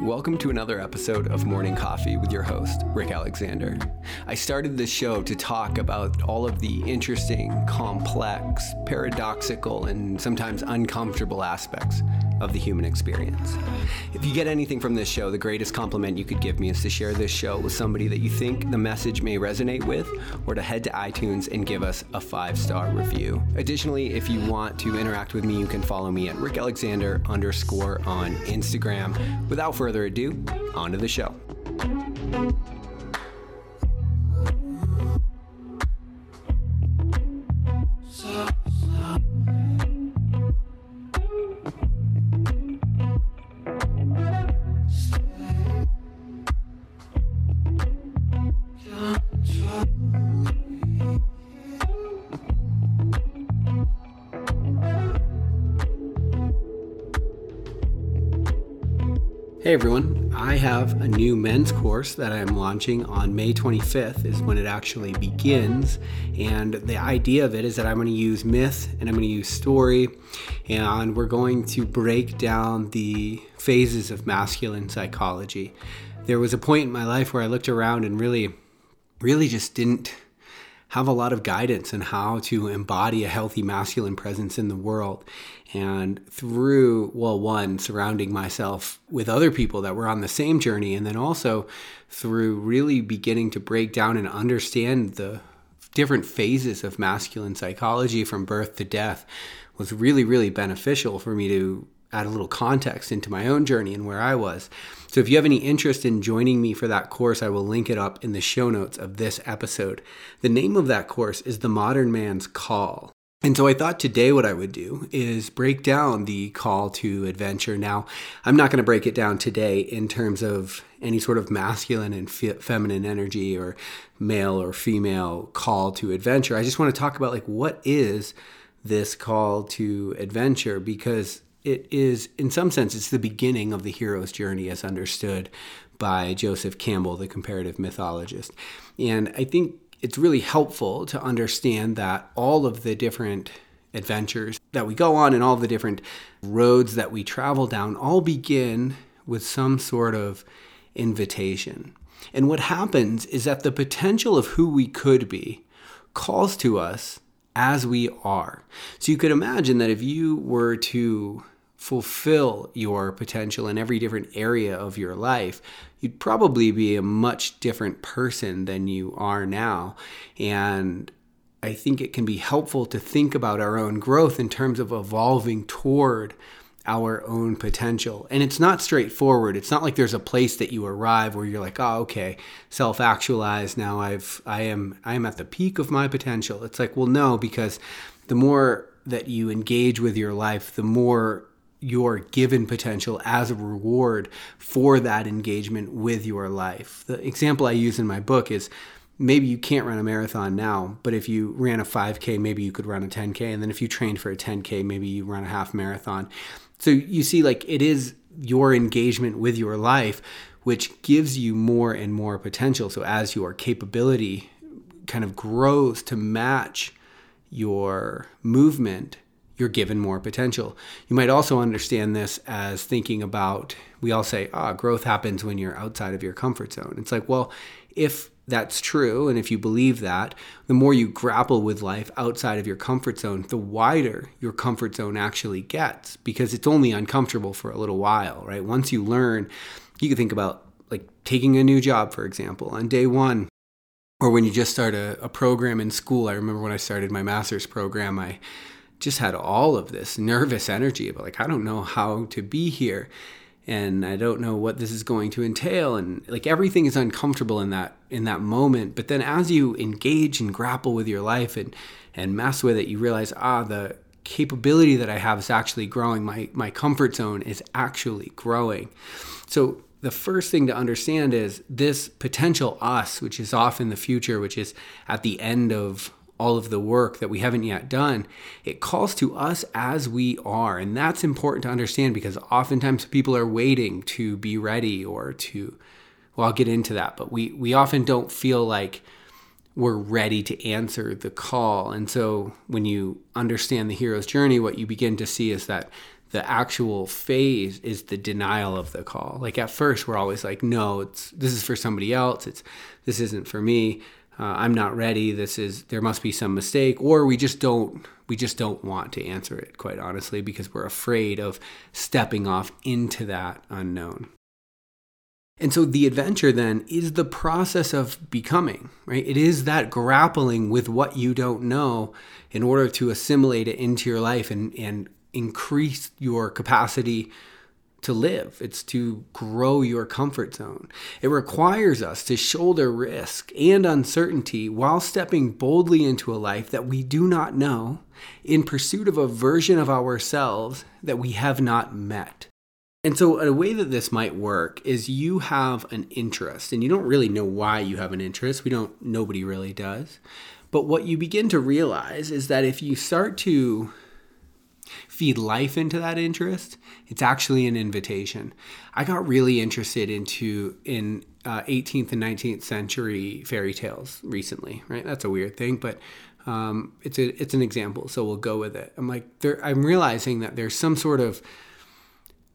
Welcome to another episode of Morning Coffee with your host, Rick Alexander. I started this show to talk about all of the interesting, complex, paradoxical, and sometimes uncomfortable aspects of the human experience. If you get anything from this show, the greatest compliment you could give me is to share this show with somebody that you think the message may resonate with, or to head to iTunes and give us a five star review. Additionally, if you want to interact with me, you can follow me at Rick Alexander underscore on Instagram. Without further ado, on to the show. Hey everyone, I have a new men's course that I'm launching on May 25th, is when it actually begins. And the idea of it is that I'm going to use myth and I'm going to use story, and we're going to break down the phases of masculine psychology. There was a point in my life where I looked around and really, really just didn't have a lot of guidance on how to embody a healthy masculine presence in the world. And through, well, one, surrounding myself with other people that were on the same journey, and then also through really beginning to break down and understand the different phases of masculine psychology from birth to death was really, really beneficial for me to add a little context into my own journey and where I was. So if you have any interest in joining me for that course, I will link it up in the show notes of this episode. The name of that course is The Modern Man's Call. And so I thought today what I would do is break down the call to adventure. Now, I'm not going to break it down today in terms of any sort of masculine and feminine energy or male or female call to adventure. I just want to talk about like what is this call to adventure because it is, in some sense, it's the beginning of the hero's journey as understood by Joseph Campbell, the comparative mythologist. And I think it's really helpful to understand that all of the different adventures that we go on and all the different roads that we travel down all begin with some sort of invitation. And what happens is that the potential of who we could be calls to us as we are. So you could imagine that if you were to fulfill your potential in every different area of your life, you'd probably be a much different person than you are now. And I think it can be helpful to think about our own growth in terms of evolving toward our own potential. And it's not straightforward. It's not like there's a place that you arrive where you're like, "Oh, okay, self-actualized. Now I've I am I am at the peak of my potential." It's like, "Well, no, because the more that you engage with your life, the more your given potential as a reward for that engagement with your life. The example I use in my book is maybe you can't run a marathon now, but if you ran a 5K, maybe you could run a 10K. And then if you trained for a 10K, maybe you run a half marathon. So you see, like, it is your engagement with your life which gives you more and more potential. So as your capability kind of grows to match your movement, you're given more potential. You might also understand this as thinking about we all say, ah, growth happens when you're outside of your comfort zone. It's like, well, if that's true, and if you believe that, the more you grapple with life outside of your comfort zone, the wider your comfort zone actually gets because it's only uncomfortable for a little while, right? Once you learn, you can think about like taking a new job, for example. On day one, or when you just start a, a program in school, I remember when I started my master's program, I just had all of this nervous energy about like I don't know how to be here and I don't know what this is going to entail and like everything is uncomfortable in that in that moment. But then as you engage and grapple with your life and and mess with it you realize ah the capability that I have is actually growing. My my comfort zone is actually growing. So the first thing to understand is this potential us which is off in the future which is at the end of all of the work that we haven't yet done. It calls to us as we are. And that's important to understand because oftentimes people are waiting to be ready or to, well, I'll get into that, but we, we often don't feel like we're ready to answer the call. And so when you understand the hero's journey, what you begin to see is that the actual phase is the denial of the call. Like at first, we're always like, no, it's this is for somebody else. It's this isn't for me. Uh, I'm not ready. This is there must be some mistake, or we just don't we just don't want to answer it, quite honestly, because we're afraid of stepping off into that unknown. And so the adventure then is the process of becoming, right? It is that grappling with what you don't know in order to assimilate it into your life and, and increase your capacity to live. It's to grow your comfort zone. It requires us to shoulder risk and uncertainty while stepping boldly into a life that we do not know in pursuit of a version of ourselves that we have not met. And so, a way that this might work is you have an interest, and you don't really know why you have an interest. We don't, nobody really does. But what you begin to realize is that if you start to feed life into that interest, it's actually an invitation. I got really interested into in uh, 18th and 19th century fairy tales recently, right? That's a weird thing, but um, it's a it's an example, so we'll go with it. I'm like, there, I'm realizing that there's some sort of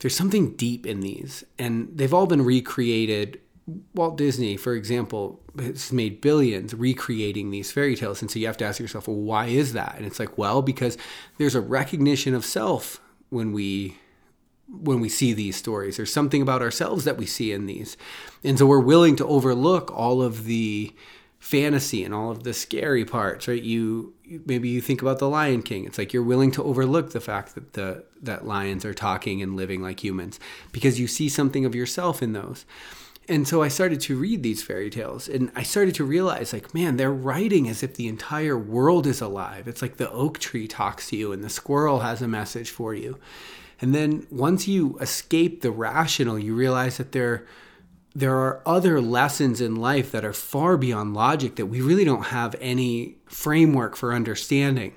there's something deep in these, and they've all been recreated. Walt Disney, for example, has made billions recreating these fairy tales. And so you have to ask yourself, well, why is that? And it's like, well, because there's a recognition of self when we when we see these stories. There's something about ourselves that we see in these. And so we're willing to overlook all of the fantasy and all of the scary parts, right? You maybe you think about the Lion King. It's like you're willing to overlook the fact that the that lions are talking and living like humans because you see something of yourself in those. And so I started to read these fairy tales and I started to realize like, man, they're writing as if the entire world is alive. It's like the oak tree talks to you and the squirrel has a message for you. And then once you escape the rational, you realize that they're there are other lessons in life that are far beyond logic that we really don't have any framework for understanding.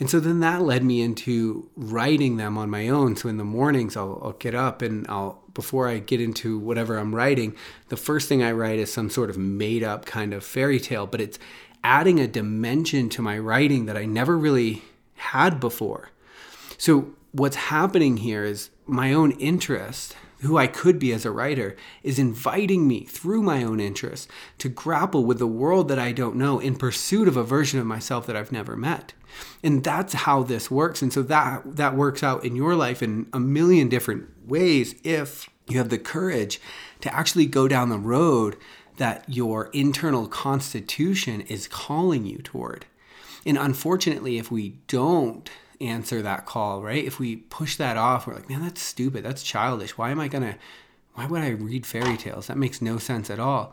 And so then that led me into writing them on my own. So in the mornings, I'll, I'll, get up and I'll, before I get into whatever I'm writing, the first thing I write is some sort of made up kind of fairy tale, but it's adding a dimension to my writing that I never really had before. So what's happening here is my own interest who I could be as a writer, is inviting me through my own interest to grapple with the world that I don't know in pursuit of a version of myself that I've never met. And that's how this works. And so that that works out in your life in a million different ways if you have the courage to actually go down the road that your internal constitution is calling you toward. And unfortunately, if we don't answer that call, right? If we push that off, we're like, man, that's stupid. That's childish. Why am I going to, why would I read fairy tales? That makes no sense at all.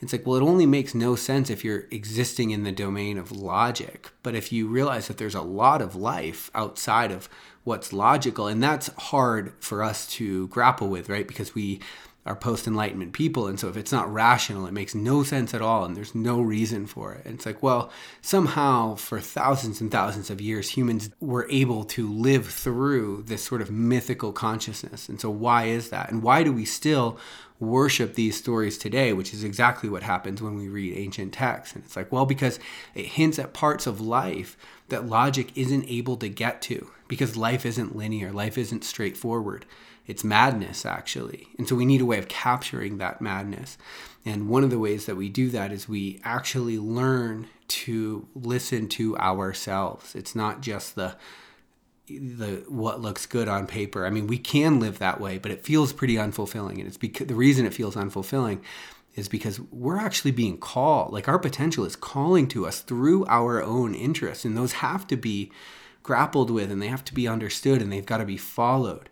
It's like, well, it only makes no sense if you're existing in the domain of logic. But if you realize that there's a lot of life outside of what's logical, and that's hard for us to grapple with, right? Because we are post enlightenment people. And so if it's not rational, it makes no sense at all and there's no reason for it. And it's like, well, somehow for thousands and thousands of years, humans were able to live through this sort of mythical consciousness. And so why is that? And why do we still worship these stories today, which is exactly what happens when we read ancient texts? And it's like, well, because it hints at parts of life that logic isn't able to get to because life isn't linear, life isn't straightforward it's madness actually. And so we need a way of capturing that madness. And one of the ways that we do that is we actually learn to listen to ourselves. It's not just the the what looks good on paper. I mean we can live that way but it feels pretty unfulfilling. And it's because the reason it feels unfulfilling is because we're actually being called like our potential is calling to us through our own interests. And those have to be grappled with and they have to be understood and they've got to be followed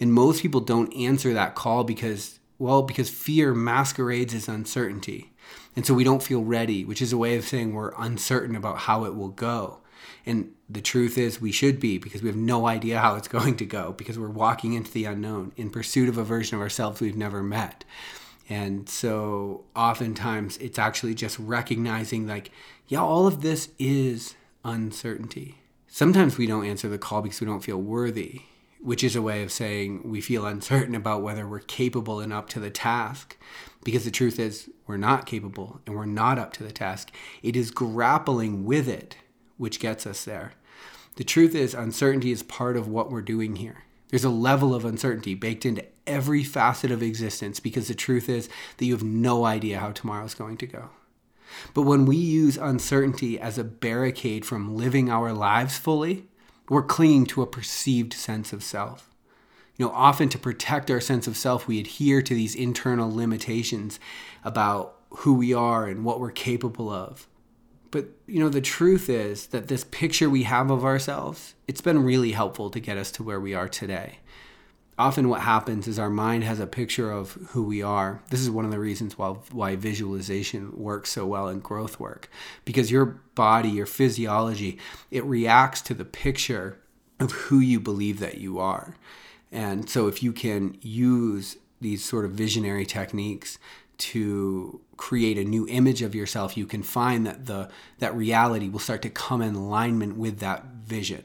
and most people don't answer that call because, well, because fear masquerades as uncertainty. And so we don't feel ready, which is a way of saying we're uncertain about how it will go. And the truth is, we should be because we have no idea how it's going to go because we're walking into the unknown in pursuit of a version of ourselves we've never met. And so oftentimes it's actually just recognizing, like, yeah, all of this is uncertainty. Sometimes we don't answer the call because we don't feel worthy which is a way of saying we feel uncertain about whether we're capable and up to the task. Because the truth is, we're not capable and we're not up to the task. It is grappling with it which gets us there. The truth is, uncertainty is part of what we're doing here. There's a level of uncertainty baked into every facet of existence because the truth is that you have no idea how tomorrow's going to go. But when we use uncertainty as a barricade from living our lives fully, we're clinging to a perceived sense of self. You know, often to protect our sense of self, we adhere to these internal limitations about who we are and what we're capable of. But, you know, the truth is that this picture we have of ourselves, it's been really helpful to get us to where we are today. Often what happens is our mind has a picture of who we are. This is one of the reasons why, why visualization works so well in growth work. Because your body, your physiology, it reacts to the picture of who you believe that you are. And so if you can use these sort of visionary techniques to create a new image of yourself, you can find that the that reality will start to come in alignment with that vision.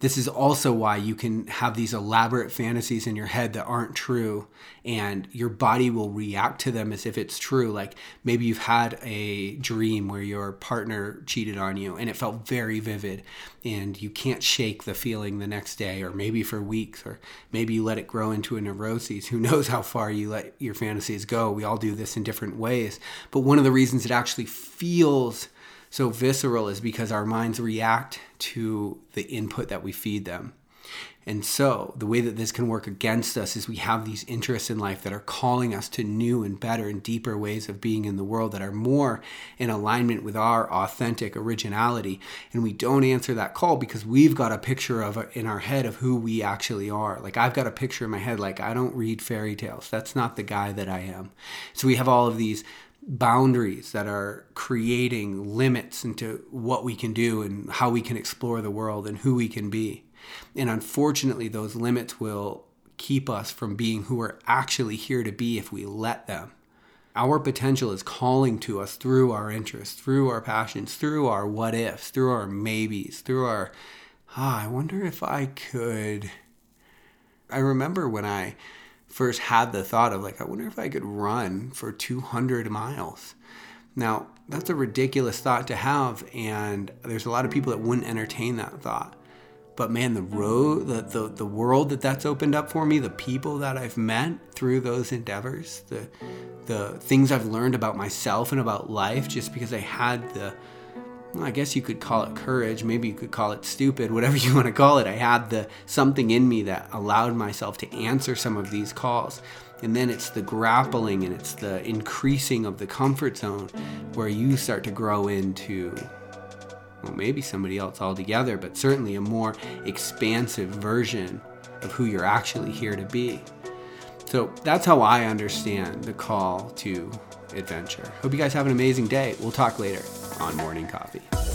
This is also why you can have these elaborate fantasies in your head that aren't true, and your body will react to them as if it's true. Like maybe you've had a dream where your partner cheated on you and it felt very vivid, and you can't shake the feeling the next day, or maybe for weeks, or maybe you let it grow into a neuroses. Who knows how far you let your fantasies go? We all do this in different ways. But one of the reasons it actually feels so visceral is because our minds react to the input that we feed them. And so, the way that this can work against us is we have these interests in life that are calling us to new and better and deeper ways of being in the world that are more in alignment with our authentic originality. And we don't answer that call because we've got a picture of in our head of who we actually are. Like, I've got a picture in my head, like, I don't read fairy tales. That's not the guy that I am. So, we have all of these boundaries that are creating limits into what we can do and how we can explore the world and who we can be. And unfortunately, those limits will keep us from being who we're actually here to be if we let them. Our potential is calling to us through our interests, through our passions, through our what ifs, through our maybes, through our, ah, I wonder if I could. I remember when I first had the thought of like, I wonder if I could run for 200 miles. Now, that's a ridiculous thought to have, and there's a lot of people that wouldn't entertain that thought. But man, the road, the, the, the world that that's opened up for me, the people that I've met through those endeavors, the, the things I've learned about myself and about life just because I had the I guess you could call it courage. Maybe you could call it stupid, whatever you want to call it. I had the something in me that allowed myself to answer some of these calls. And then it's the grappling and it's the increasing of the comfort zone where you start to grow into well, maybe somebody else altogether, but certainly a more expansive version of who you're actually here to be. So that's how I understand the call to adventure. Hope you guys have an amazing day. We'll talk later on Morning Coffee.